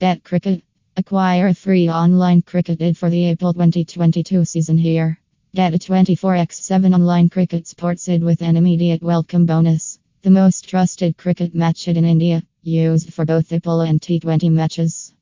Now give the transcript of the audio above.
Bet Cricket. Acquire free online cricket for the April 2022 season here. Get a 24x7 online cricket sports id with an immediate welcome bonus. The most trusted cricket match in India, used for both IPL and T20 matches.